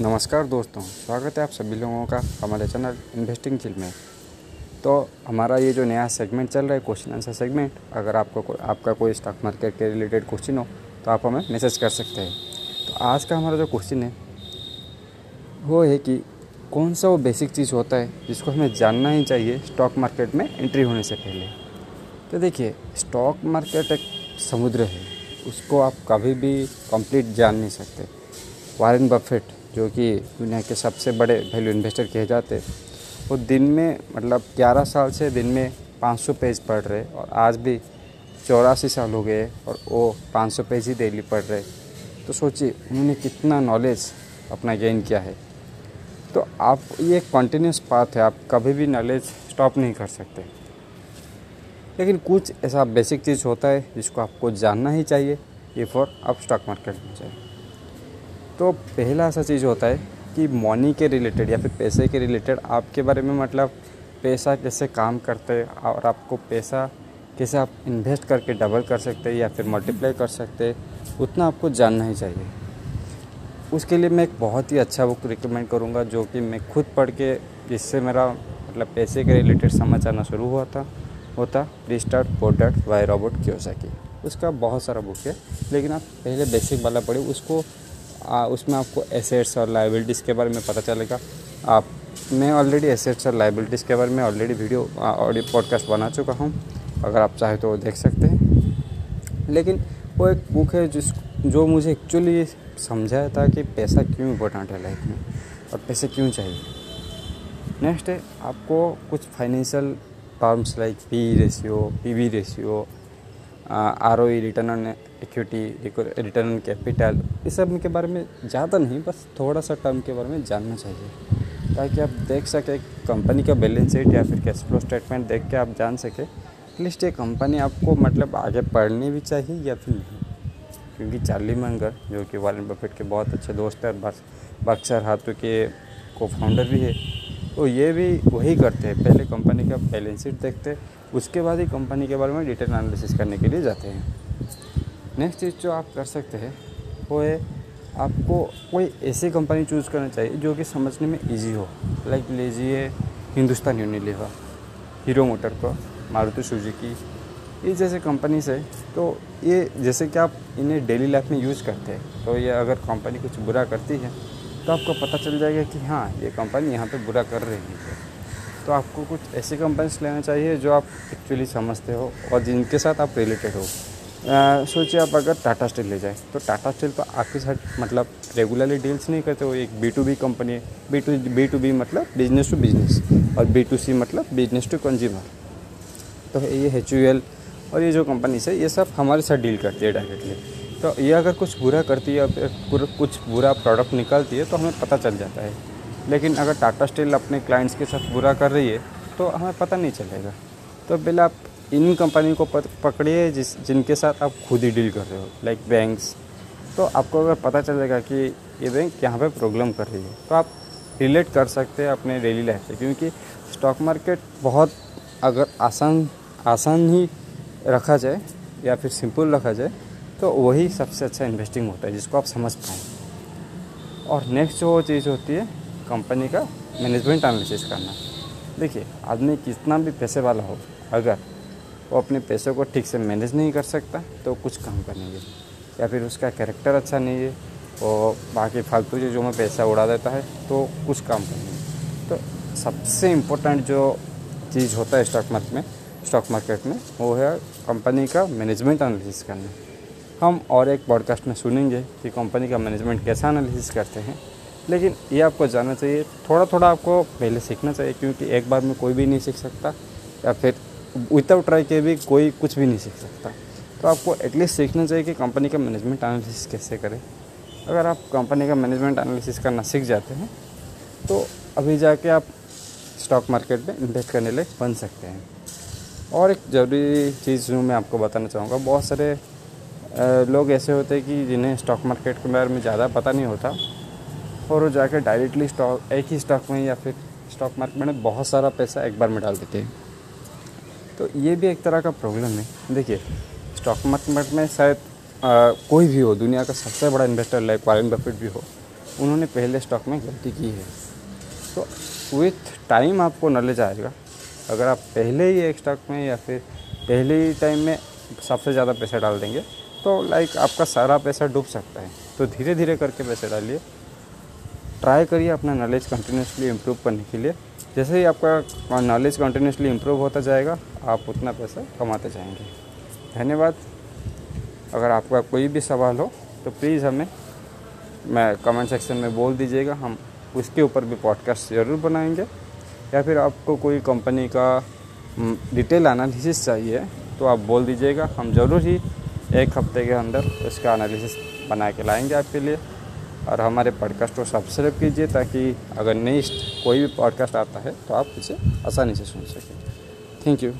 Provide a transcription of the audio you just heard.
नमस्कार दोस्तों स्वागत है आप सभी लोगों का हमारे चैनल इन्वेस्टिंग चिल में। तो हमारा ये जो नया सेगमेंट चल रहा है क्वेश्चन आंसर सेगमेंट अगर आपको को, आपका कोई स्टॉक मार्केट के रिलेटेड क्वेश्चन हो तो आप हमें मैसेज कर सकते हैं। तो आज का हमारा जो क्वेश्चन है वो है कि कौन सा वो बेसिक चीज़ होता है जिसको हमें जानना ही चाहिए स्टॉक मार्केट में एंट्री होने से पहले। तो देखिए स्टॉक मार्केट एक समुद्र है उसको आप कभी भी कंप्लीट जान नहीं सकते। वारेन बफेट जो कि दुनिया के सबसे बड़े वैल्यू इन्वेस्टर कहे जाते वो दिन में मतलब 11 साल से दिन में 500 पेज पढ़ रहे और आज भी चौरासी साल हो गए और वो 500 पेज ही डेली पढ़ रहे तो सोचिए, उन्होंने कितना नॉलेज अपना गेन किया है। तो आप, ये एक कॉन्टीन्यूस पाथ है, आप कभी भी नॉलेज स्टॉप नहीं कर सकते। लेकिन कुछ ऐसा बेसिक चीज़ होता है जिसको आपको जानना ही चाहिए, ये फॉर आप स्टॉक मार्केट में जाए तो पहला ऐसा चीज़ होता है कि मनी के रिलेटेड या फिर पैसे के रिलेटेड आपके बारे में मतलब पैसा कैसे काम करते हैं और आपको पैसा कैसे आप इन्वेस्ट करके डबल कर सकते हैं या फिर मल्टीप्लाई कर सकते हैं, उतना आपको जानना ही चाहिए। उसके लिए मैं एक बहुत ही अच्छा बुक रिकमेंड करूँगा जो कि मैं खुद पढ़ के जिससे मेरा मतलब पैसे के रिलेटेड समझ आना शुरू हुआ था, होता restart product by Robert Kiyosaki उसका बहुत सारा बुक है, लेकिन आप पहले बेसिक वाला पढ़े उसको आ, उसमें आपको एसेट्स और लाइबिलिटीज़ के बारे में पता चलेगा। आप मैं ऑलरेडी एसेट्स और लाइबिलिटीज़ के बारे में ऑलरेडी वीडियो ऑडियो पॉडकास्ट बना चुका हूँ अगर आप चाहें तो देख सकते हैं। लेकिन वो एक बुक है जिस जो मुझे एक्चुअली समझाया था कि पैसा क्यों इम्पोर्टेंट है लाइफ में और पैसे क्यों चाहिए। नेक्स्ट है आपको कुछ financial terms like P ratio P V ratio R O return on equity return on capital इस सब के बारे में ज़्यादा नहीं, बस थोड़ा सा टर्म के बारे में जानना चाहिए। ताकि आप देख सकें कंपनी का बैलेंस शीट या फिर कैश फ्लो स्टेटमेंट देख के आप जान सकें एटलीस्ट ये कंपनी आपको मतलब आगे पढ़नी भी चाहिए या फिर नहीं। क्योंकि चार्ली मंगर जो कि वालन बफेट के बहुत अच्छे दोस्त हैं बक्सर हाथों के को फाउंडर भी है तो ये भी वही करते हैं। पहले कंपनी का बैलेंस शीट देखते उसके बाद ही कंपनी के बारे में डिटेल एनालिसिस करने के लिए जाते हैं। नेक्स्ट चीज़ जो आप कर सकते हैं, वो है आपको कोई ऐसी कंपनी चूज़ करना चाहिए जो कि समझने में इजी हो। लाइक लीजिए हिंदुस्तान यूनिलीवर हीरो मोटर को मारुति सुजुकी ये जैसे कंपनी से तो ये जैसे कि आप इन्हें डेली लाइफ में यूज़ करते हैं तो ये अगर कंपनी कुछ बुरा करती है तो आपको पता चल जाएगा कि हाँ ये कंपनी यहाँ पे बुरा कर रही है। तो आपको कुछ ऐसी कंपनीज़ लेना चाहिए जो आप एक्चुअली समझते हो और जिनके साथ आप रिलेटेड हो। सोचिए आप अगर टाटा स्टील ले जाए तो टाटा स्टील तो आपके साथ मतलब रेगुलरली डील्स नहीं करते वो एक बी टू बी कंपनी है B to B to B मतलब बिज़नेस टू बिज़नेस और बी टू सी मतलब बिज़नेस टू कंज्यूमर तो ये एच यू एल और ये जो कंपनी है, ये सब हमारे साथ डील करती है डायरेक्टली तो ये अगर कुछ बुरा करती है या कुछ बुरा प्रोडक्ट निकालती है तो हमें पता चल जाता है। लेकिन अगर टाटा स्टील अपने क्लाइंट्स के साथ बुरा कर रही है तो हमें पता नहीं चलेगा। तो पहले आप इन कंपनी को पकड़िए जिस, जिनके साथ आप खुद ही डील कर रहे हो लाइक बैंक्स तो आपको अगर पता चलेगा कि ये बैंक यहाँ पे प्रॉब्लम कर रही है तो आप रिलेट कर सकते हैं अपने डेली लाइफ से, क्योंकि स्टॉक मार्केट बहुत अगर आसान आसान ही रखा जाए या फिर सिंपल रखा जाए तो वही सबसे अच्छा इन्वेस्टिंग होता है, जिसको आप समझ पाएँ। और नेक्स्ट जो चीज़ होती है कंपनी का मैनेजमेंट एनालिसिस करना देखिए, आदमी कितना भी पैसे वाला हो, अगर वो अपने पैसे को ठीक से मैनेज नहीं कर सकता तो कुछ काम करेंगे या फिर उसका कैरेक्टर अच्छा नहीं है, और बाकी फालतू चीज़ों में पैसा उड़ा देता है तो कुछ काम करेंगे तो सबसे इम्पोर्टेंट जो चीज़ होता है स्टॉक मार्केट में स्टॉक मार्केट में, वो है कंपनी का मैनेजमेंट एनालिसिस करना। हम और एक पॉडकास्ट में सुनेंगे कि कंपनी का मैनेजमेंट कैसा एनालिसिस करते हैं। लेकिन ये आपको जानना चाहिए थोड़ा थोड़ा आपको पहले सीखना चाहिए, क्योंकि एक बार में कोई भी नहीं सीख सकता, या फिर विदाउट ट्राई के भी कोई कुछ भी नहीं सीख सकता। तो आपको एटलीस्ट सीखना चाहिए कि कंपनी का मैनेजमेंट एनालिसिस कैसे करें। अगर आप कंपनी का मैनेजमेंट एनालिसिस करना सीख जाते हैं तो अभी जाके आप स्टॉक मार्केट में इन्वेस्ट करने लिए बन सकते हैं। और एक ज़रूरी चीज़ जो मैं आपको बताना चाहूँगा, बहुत सारे लोग ऐसे होते हैं कि जिन्हें स्टॉक मार्केट के बारे में ज़्यादा पता नहीं होता और वो जाकर डायरेक्टली स्टॉक एक ही स्टॉक में या फिर स्टॉक मार्केट में बहुत सारा पैसा एक बार में डाल देते हैं। तो ये भी एक तरह का प्रॉब्लम है। देखिए स्टॉक मार्केट में शायद कोई भी हो, दुनिया का सबसे बड़ा इन्वेस्टर लाइक वारेन बफेट भी हो, उन्होंने पहले स्टॉक में गलती की है। तो विथ टाइम आपको नॉलेज आएगा। अगर आप पहले ही एक स्टॉक में या फिर पहले ही टाइम में सबसे ज़्यादा पैसा डाल देंगे तो लाइक आपका सारा पैसा डूब सकता है। तो धीरे धीरे करके पैसे डालिए। ट्राई करिए अपना नॉलेज कंटिन्यूसली इम्प्रूव करने के लिए। जैसे ही आपका नॉलेज कंटिन्यूसली इम्प्रूव होता जाएगा, आप उतना पैसा कमाते जाएँगे। धन्यवाद। अगर आपका कोई भी सवाल हो तो प्लीज़ हमें मैं कमेंट सेक्शन में बोल दीजिएगा। हम उसके ऊपर भी पॉडकास्ट ज़रूर बनाएँगे। या फिर आपको कोई कंपनी का डिटेल एनालिसिस चाहिए तो आप बोल दीजिएगा। हम ज़रूर ही एक हफ़्ते के अंदर उसका एनालिसिस बना के लाएँगे आपके लिए। और हमारे पॉडकास्ट को सब्सक्राइब कीजिए ताकि अगर नेक्स्ट कोई भी पॉडकास्ट आता है तो आप इसे आसानी से सुन सकें। Thank you